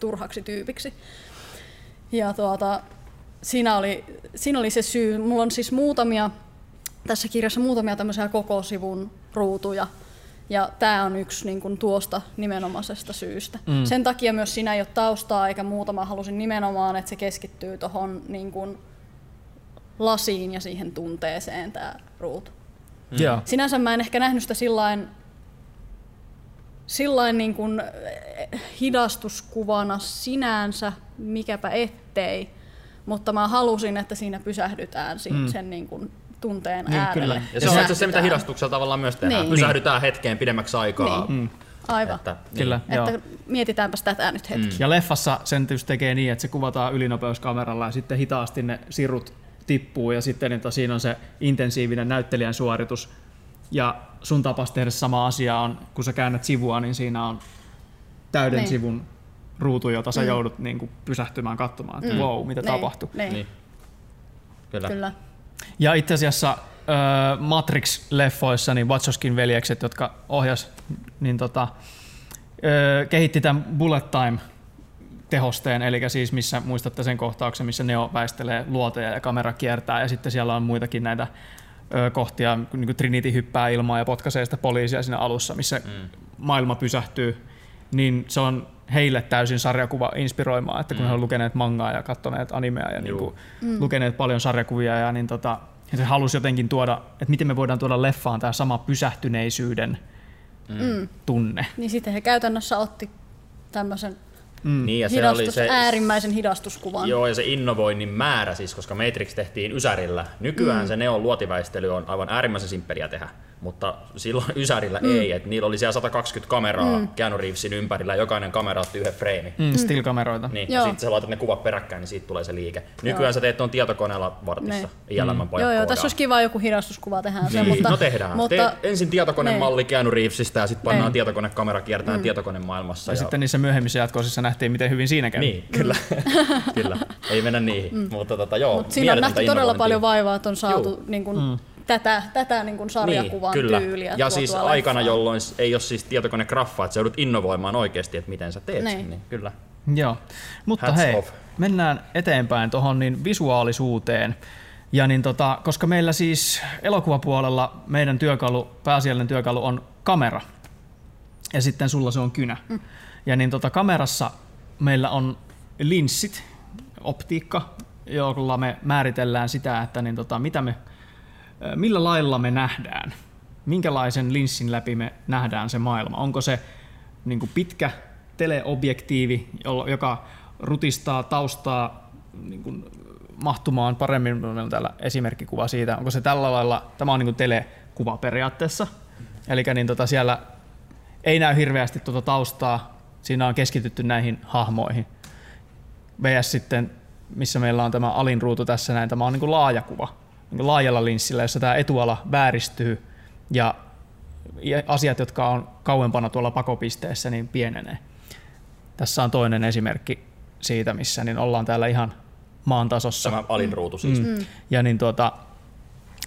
turhaksi tyypiksi. Ja tuota, siinä oli, siinä oli se syy. Mulla on siis muutamia, tässä kirjassa muutamia tämmöisiä koko sivun ruutuja, ja tämä on yksi niin kuin, tuosta nimenomaisesta syystä. Mm. Sen takia myös siinä ei ole taustaa eikä muuta. Mä halusin nimenomaan, että se keskittyy tuohon niin kuin, lasiin ja siihen tunteeseen tämä ruutu. Mm. Sinänsä mä en ehkä nähnyt sitä sillain, sillain niin kuin hidastuskuvana sinänsä, mikäpä ettei, mutta mä halusin, että siinä pysähdytään sen, mm. sen niin kuin tunteen niin, äärelle. Kyllä. Ja se on itse se, mitä hidastuksella tavallaan myös tehdään. Niin. Pysähdytään hetkeen pidemmäksi aikaa. Niin. Mm. Aivan. Että, niin. Kyllä, että joo. mietitäänpäs tätä nyt hetki. Mm. Ja leffassa sen tietysti tekee niin, että se kuvataan ylinopeuskameralla ja sitten hitaasti ne sirut tippuu ja sitten että siinä on se intensiivinen näyttelijän suoritus. Ja sun tapas tehdä sama asia on, kun sä käännät sivua, niin siinä on täyden niin. sivun ruutu, jota sä mm. joudut niin kuin pysähtymään katsomaan, että mm. wow, mitä niin. tapahtui. Niin. niin. Kyllä. Kyllä. Ja itse asiassa äh, Matrix-leffoissa niin Wachowskin veljekset, jotka ohjas, niin tota, äh, kehitti tämän bullet time tehosteen, eli siis missä muistatte sen kohtauksen, missä Neo väistelee luoteja ja kamera kiertää, ja sitten siellä on muitakin näitä kohtia, niin kuin Trinity hyppää ilmaa ja potkaisee sitä poliisia siinä alussa, missä mm. maailma pysähtyy, niin se on heille täysin sarjakuva inspiroimaa, että kun mm. he ovat lukeneet mangaa ja katsoneet animea ja niin kuin mm. lukeneet paljon sarjakuvia, ja niin tota, he halusi jotenkin tuoda, että miten me voidaan tuoda leffaan tämä sama pysähtyneisyyden mm. tunne. Niin sitten he käytännössä otti tämmöisen Mm. Niin, ja se oli se, äärimmäisen hidastuskuvan. Joo, ja se innovoinnin määrä siis, koska Matrix tehtiin Ysärillä. Nykyään mm. se neon luotiväistely on aivan äärimmäisen simppeliä tehdä mutta silloin Ysärillä mm. ei, että niillä oli siellä 120 kameraa mm. Keanu Reevesin ympärillä, jokainen kamera otti yhden freimi. Mm, still-kameroita. Niin, ja sitten sä laitat ne kuvat peräkkäin, niin siitä tulee se liike. Nykyään joo. sä teet tuon tietokoneella vartissa, ILM mm. Joo, joo, tässä olisi kiva joku hidastuskuva tehdä. Niin, se, mutta, no tehdään. Mutta, Teet ensin tietokonemalli niin. Keanu Reevesistä ja sitten pannaan niin. tietokonekamera kiertämään mm. tietokonemaailmassa. Ja, ja, sitten niissä myöhemmissä jatkoisissa nähtiin, miten hyvin siinä käy. Niin, kyllä. kyllä. Ei mennä niihin. Mm. Mutta tota, joo, Mut siinä on nähty todella paljon vaivaa, että on saatu niin kuin, mm tätä, tätä niin kuin sarjakuvan niin, kyllä. tyyliä. Ja siis leffaan. aikana, jolloin ei ole siis tietokonegraffa, että sä joudut innovoimaan oikeasti, että miten sä teet niin. sen. Niin, kyllä. Joo, mutta Hats hei, off. mennään eteenpäin tuohon niin visuaalisuuteen. Ja niin tota, koska meillä siis elokuvapuolella meidän työkalu, pääasiallinen työkalu on kamera. Ja sitten sulla se on kynä. Mm. Ja niin tota, kamerassa meillä on linssit, optiikka, jolla me määritellään sitä, että niin tota, mitä me millä lailla me nähdään? Minkälaisen linssin läpi me nähdään se maailma? Onko se niin kuin pitkä teleobjektiivi, joka rutistaa taustaa niin kuin mahtumaan paremmin, meillä on täällä esimerkkikuva siitä, onko se tällä lailla, tämä on niin kuin telekuva periaatteessa, eli niin tota siellä ei näy hirveästi tuota taustaa, siinä on keskitytty näihin hahmoihin. VS sitten, missä meillä on tämä alinruutu tässä näin, tämä on niin kuin laaja kuva, laajalla linssillä, jossa tämä etuala vääristyy ja asiat, jotka on kauempana tuolla pakopisteessä, niin pienenee. Tässä on toinen esimerkki siitä, missä niin ollaan täällä ihan maan tasossa. Tämä alinruutu siis. Mm. Ja niin tuota,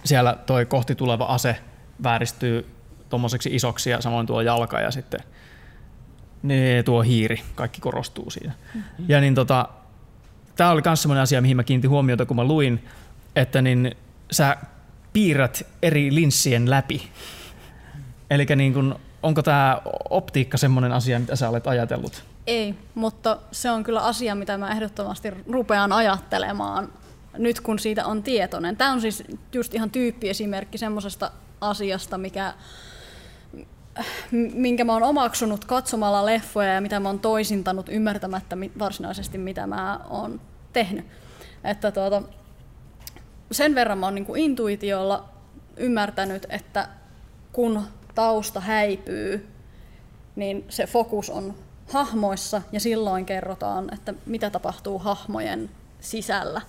siellä toi kohti tuleva ase vääristyy tuommoiseksi isoksi ja samoin tuo jalka ja sitten ne, tuo hiiri, kaikki korostuu siinä. Mm-hmm. Ja niin tota, tämä oli myös sellainen asia, mihin mä kiinnitin huomiota, kun mä luin, että niin sä piirrät eri linssien läpi. Eli niin kun, onko tämä optiikka semmoinen asia, mitä sä olet ajatellut? Ei, mutta se on kyllä asia, mitä mä ehdottomasti rupean ajattelemaan nyt kun siitä on tietoinen. Tämä on siis just ihan tyyppiesimerkki semmoisesta asiasta, mikä, minkä mä oon omaksunut katsomalla leffoja ja mitä mä oon toisintanut ymmärtämättä varsinaisesti, mitä mä oon tehnyt. Että tuota, sen verran mä oon niin kuin intuitiolla ymmärtänyt, että kun tausta häipyy, niin se fokus on hahmoissa ja silloin kerrotaan, että mitä tapahtuu hahmojen sisällä.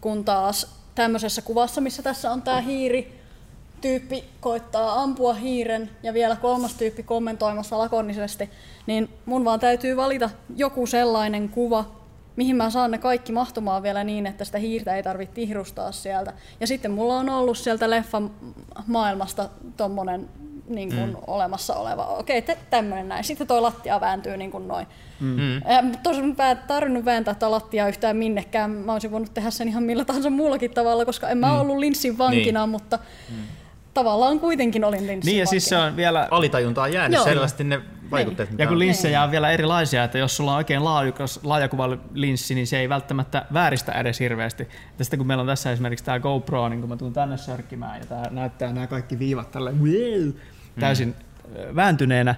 Kun taas tämmöisessä kuvassa, missä tässä on tämä hiiri, tyyppi koittaa ampua hiiren ja vielä kolmas tyyppi kommentoimassa lakonisesti, niin mun vaan täytyy valita joku sellainen kuva, mihin mä saan ne kaikki mahtumaan vielä niin, että sitä hiirtä ei tarvitse tihrustaa sieltä. Ja sitten mulla on ollut sieltä leffan maailmasta tommonen niin kuin mm. olemassa oleva. Okei, okay, tämmöinen näin. Sitten toi lattia vääntyy niin kuin noin. Mm. Tosin mä en tarvinnut vääntää tätä lattiaa yhtään minnekään. Mä olisin voinut tehdä sen ihan millä tahansa muullakin tavalla, koska en mä mm. ollut linssin vankina, niin. mutta mm. tavallaan kuitenkin olin linssin Niin ja siis se on vielä... Alitajunta on jäänyt Joo. selvästi ne vaikutteet. Niin. Ja kun linssejä on vielä erilaisia, että jos sulla on oikein laajukas, linssi, niin se ei välttämättä vääristä edes hirveästi. Sitten kun meillä on tässä esimerkiksi tämä GoPro, niin kun mä tuun tänne sörkkimään ja tämä näyttää nämä kaikki viivat tälle täysin mm. vääntyneenä,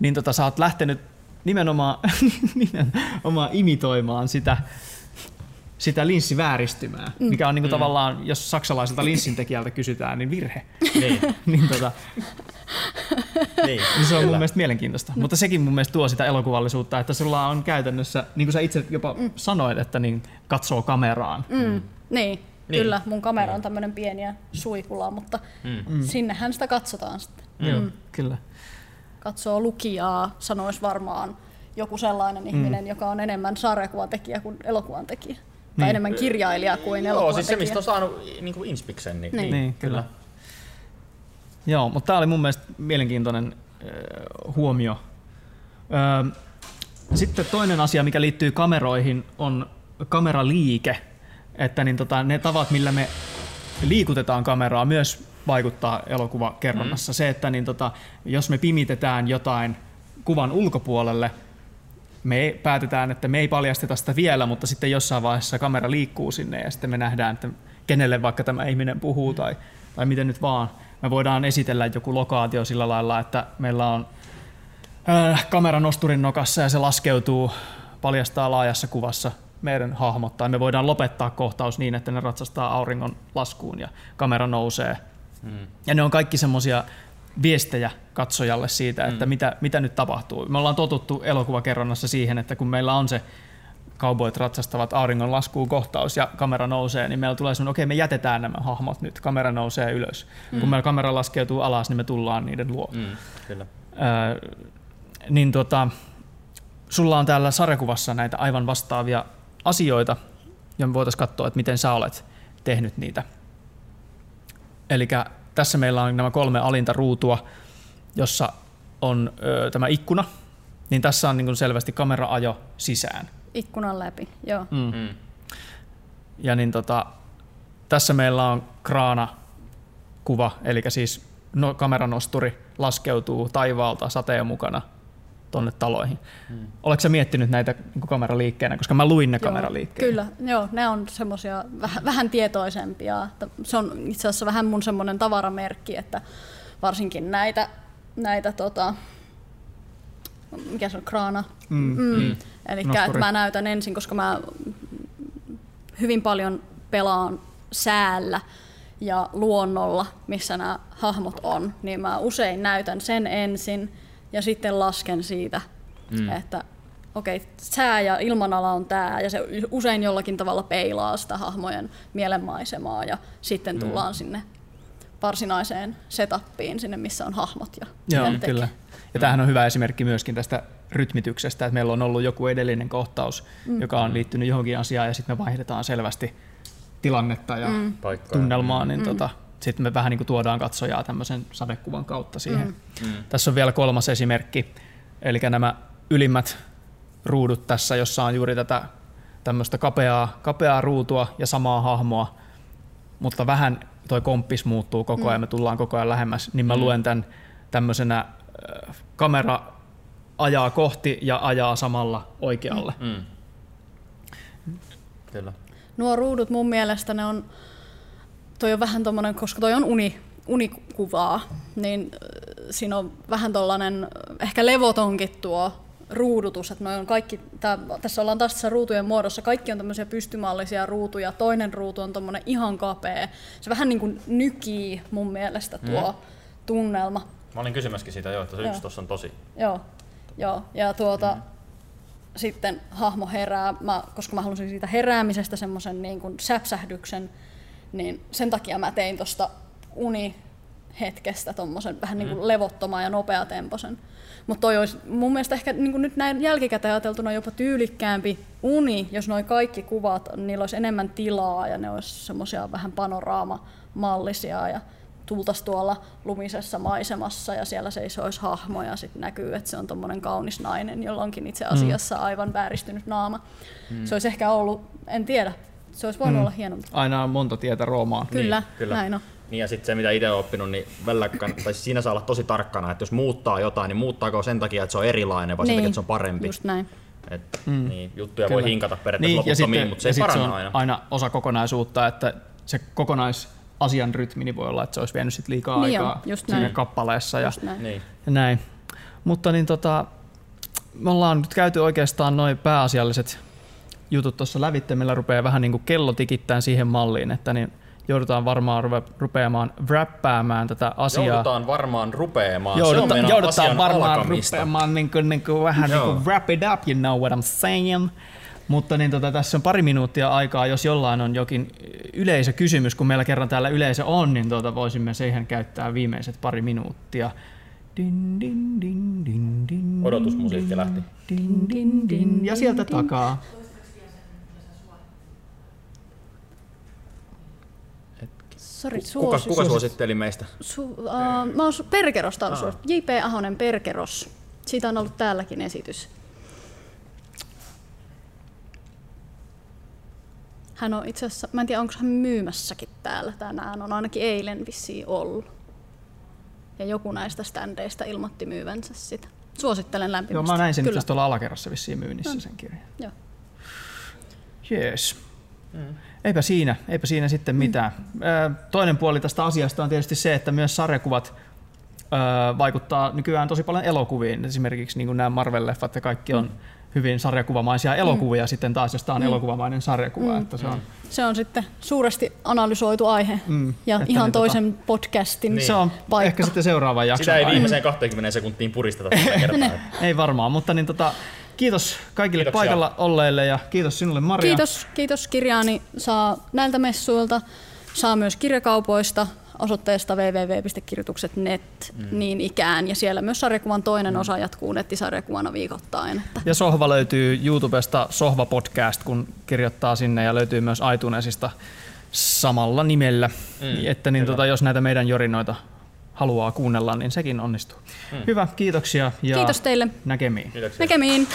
niin tota, sä oot lähtenyt nimenomaan, nimenomaan imitoimaan sitä, sitä linssivääristymää, mm. mikä on niin kuin mm. tavallaan, jos saksalaiselta linssintekijältä kysytään, niin virhe. Niin. niin, tota, niin. niin se on Kyllä. mun mielestä mielenkiintoista. Mm. Mutta sekin mun mielestä tuo sitä elokuvallisuutta, että sulla on käytännössä, niin kuin sä itse jopa mm. sanoit, että niin katsoo kameraan. Mm. Mm. Niin. Niin. Kyllä, mun kamera on tämmöinen pieni ja suikula, mutta mm. sinnehän sitä katsotaan sitten. Mm. Joo, kyllä katsoo lukijaa, sanoisi varmaan joku sellainen mm. ihminen, joka on enemmän sarjakuvan tekijä kuin elokuvan tekijä. Niin. Tai enemmän kirjailija kuin Joo, elokuvan siis se, mistä on saanut niin kuin inspiksen. Niin, niin. niin kyllä. kyllä. Joo, mutta tämä oli mun mielestä mielenkiintoinen äh, huomio. Äh, sitten toinen asia, mikä liittyy kameroihin, on kameraliike. Että niin tota, ne tavat, millä me liikutetaan kameraa, myös vaikuttaa elokuvakerronnassa. Mm. Se, että niin tota, jos me pimitetään jotain kuvan ulkopuolelle, me päätetään, että me ei paljasteta sitä vielä, mutta sitten jossain vaiheessa kamera liikkuu sinne ja sitten me nähdään, että kenelle vaikka tämä ihminen puhuu tai, tai miten nyt vaan. Me voidaan esitellä joku lokaatio sillä lailla, että meillä on äh, kamera nosturin nokassa ja se laskeutuu, paljastaa laajassa kuvassa meidän hahmot, tai me voidaan lopettaa kohtaus niin, että ne ratsastaa auringon laskuun ja kamera nousee Mm. Ja ne on kaikki semmoisia viestejä katsojalle siitä, että mm. mitä, mitä nyt tapahtuu. Me ollaan totuttu elokuvakerronnassa siihen, että kun meillä on se cowboyt ratsastavat auringon laskuun kohtaus ja kamera nousee, niin meillä tulee semmoinen, okei okay, me jätetään nämä hahmot nyt, kamera nousee ylös. Mm. Kun meillä kamera laskeutuu alas, niin me tullaan niiden luo. Mm, kyllä. Ö, niin tota, sulla on täällä sarjakuvassa näitä aivan vastaavia asioita, ja me voitaisiin katsoa, että miten sä olet tehnyt niitä Eli tässä meillä on nämä kolme alinta ruutua, jossa on ö, tämä ikkuna, niin tässä on niin kuin selvästi kameraajo sisään. Ikkunan läpi, joo. Mm. Mm. Ja niin tota, tässä meillä on kraana kuva, eli siis no, kameranosturi laskeutuu taivaalta sateen mukana tuonne taloihin. Hmm. Oletko sä miettinyt näitä niin kameraliikkeenä, koska mä luin ne joo, kameraliikkeenä? Kyllä, joo, ne on semmoisia vähän, vähän tietoisempia. Se on itse asiassa vähän mun semmoinen tavaramerkki, että varsinkin näitä, näitä tota, mikä se on, kraana. Mm, mm. Mm. Eli että mä näytän ensin, koska mä hyvin paljon pelaan säällä ja luonnolla, missä nämä hahmot on, niin mä usein näytän sen ensin ja sitten lasken siitä, mm. että okei, okay, sää ja ilmanala on tämä, ja se usein jollakin tavalla peilaa sitä hahmojen mielenmaisemaa, ja sitten mm. tullaan sinne varsinaiseen setappiin, sinne missä on hahmot ja Joo, kyllä. Ja tämähän on hyvä esimerkki myöskin tästä rytmityksestä, että meillä on ollut joku edellinen kohtaus, mm. joka on liittynyt johonkin asiaan, ja sitten me vaihdetaan selvästi tilannetta ja mm. tunnelmaa, niin mm. tota, sitten me vähän niin kuin tuodaan katsojaa tämmöisen sadekuvan kautta siihen. Mm. Mm. Tässä on vielä kolmas esimerkki, eli nämä ylimmät ruudut tässä, jossa on juuri tätä tämmöistä kapeaa, kapeaa ruutua ja samaa hahmoa, mutta vähän toi komppis muuttuu koko ajan, mm. me tullaan koko ajan lähemmäs, niin mä mm. luen tämän tämmöisenä äh, kamera ajaa kohti ja ajaa samalla oikealle. Mm. mm. Kyllä. Nuo ruudut mun mielestä ne on toi on vähän tommonen, koska toi on uni, unikuvaa, niin äh, siinä on vähän tollanen ehkä levotonkin tuo ruudutus, että on kaikki, tää, tässä ollaan taas tässä ruutujen muodossa, kaikki on tämmöisiä pystymallisia ruutuja, toinen ruutu on tommonen ihan kapea. Se vähän niin kuin nykii mun mielestä tuo mm. tunnelma. Mä olin kysymäskin siitä jo, että se yksi tuossa on tosi. Joo, joo. ja tuota, mm. sitten hahmo herää, mä, koska mä halusin siitä heräämisestä semmoisen niin kuin säpsähdyksen, niin sen takia mä tein tuosta unihetkestä tuommoisen vähän niin kuin mm. levottoman ja nopeatempoisen. Mutta toi olisi mun mielestä ehkä niin nyt näin jälkikäteen ajateltuna jopa tyylikkäämpi uni, jos noin kaikki kuvat, niillä olisi enemmän tilaa ja ne olisi semmoisia vähän panoraamamallisia ja tultaisiin tuolla lumisessa maisemassa ja siellä seisoisi hahmo ja sitten näkyy, että se on tuommoinen kaunis nainen, jolla onkin itse asiassa aivan vääristynyt naama. Mm. Se olisi ehkä ollut, en tiedä, se olisi voinut mm. olla hieno. Aina on monta tietä Roomaan. Kyllä, Niin, kyllä. näin on. Niin ja sitten se, mitä itse olen oppinut, niin välillä, kann- tai siis siinä saa olla tosi tarkkana, että jos muuttaa jotain, niin muuttaako sen takia, että se on erilainen vai sen takia, että se on parempi. Just näin. Et, mm. niin, juttuja voi Kyllä. hinkata periaatteessa Niin, ja loputtomiin, sitten, mutta se ja ei sit paranna on aina. aina osa kokonaisuutta, että se kokonaisasian rytmi niin voi olla, että se olisi vienyt sit liikaa Niin aikaa just siinä näin. kappaleessa ja, Just näin. Niin. ja näin. Mutta niin tota, me ollaan nyt käyty oikeastaan noin pääasialliset jutut tuossa lävitte. Meillä rupeaa vähän niin kuin kello tikittämään siihen malliin, että niin joudutaan varmaan ruve- rupeamaan wrappäämään tätä asiaa. Joudutaan varmaan rupeamaan. se on Joudutaan, varmaan alkamista. rupeamaan niin kuin, niin kuin vähän niin kuin wrap it up, you know what I'm saying. Mutta niin tota, tässä on pari minuuttia aikaa, jos jollain on jokin yleisökysymys, kun meillä kerran täällä yleisö on, niin tota, voisimme siihen käyttää viimeiset pari minuuttia. Din, din, din, din, din, Odotusmusiikki din, lähti. Din, din, din. Ja sieltä takaa. Sori, Kuka, suosi. kuka suositteli meistä? Su, uh, mä oon su- Perkerosta ollut suosittu. J.P. Ahonen Perkeros. Siitä on ollut täälläkin esitys. Hän on itse asiassa, mä en tiedä onko hän myymässäkin täällä tänään, on ainakin eilen vissiin ollut. Ja joku näistä ständeistä ilmoitti myyvänsä sitä. Suosittelen Joo, lämpimästi. mä näin sen Kyllä. itse tuolla alakerrassa vissiin myynnissä sen kirjan. Joo. Jees. Eipä siinä, eipä siinä sitten mitään. Ö, Toinen puoli tästä asiasta on tietysti se, että myös sarjakuvat vaikuttaa nykyään tosi paljon elokuviin. Esimerkiksi niin kuin nämä Marvel-leffat ja kaikki on hyvin sarjakuvamaisia elokuvia sitten taas, jos tämä on elokuvamainen sarjakuva. Että se on, Se on sitten suuresti analysoitu aihe Mm, ja että ihan niin toisen podcastin Niin. se on paikka. ehkä sitten seuraava jakso. Sitä ei viimeiseen 20 sekuntiin puristeta tällä kertaa. Ei varmaan, mutta niin tota, kiitos kaikille Kiitoksia. paikalla olleille ja kiitos sinulle Maria. Kiitos, kiitos kirjaani saa näiltä messuilta, saa myös kirjakaupoista osoitteesta www.kirjoitukset.net mm. niin ikään. Ja siellä myös sarjakuvan toinen mm. osa jatkuu nettisarjakuvana viikoittain. Että Ja Sohva löytyy YouTubesta Sohva Podcast, kun kirjoittaa sinne ja löytyy myös iTunesista samalla nimellä. Mm, että niin tota, jos näitä meidän jorinoita haluaa kuunnella, niin sekin onnistuu. Mm. Hyvä, kiitoksia ja Kiitos teille. näkemiin. Kiitoksia. Näkemiin!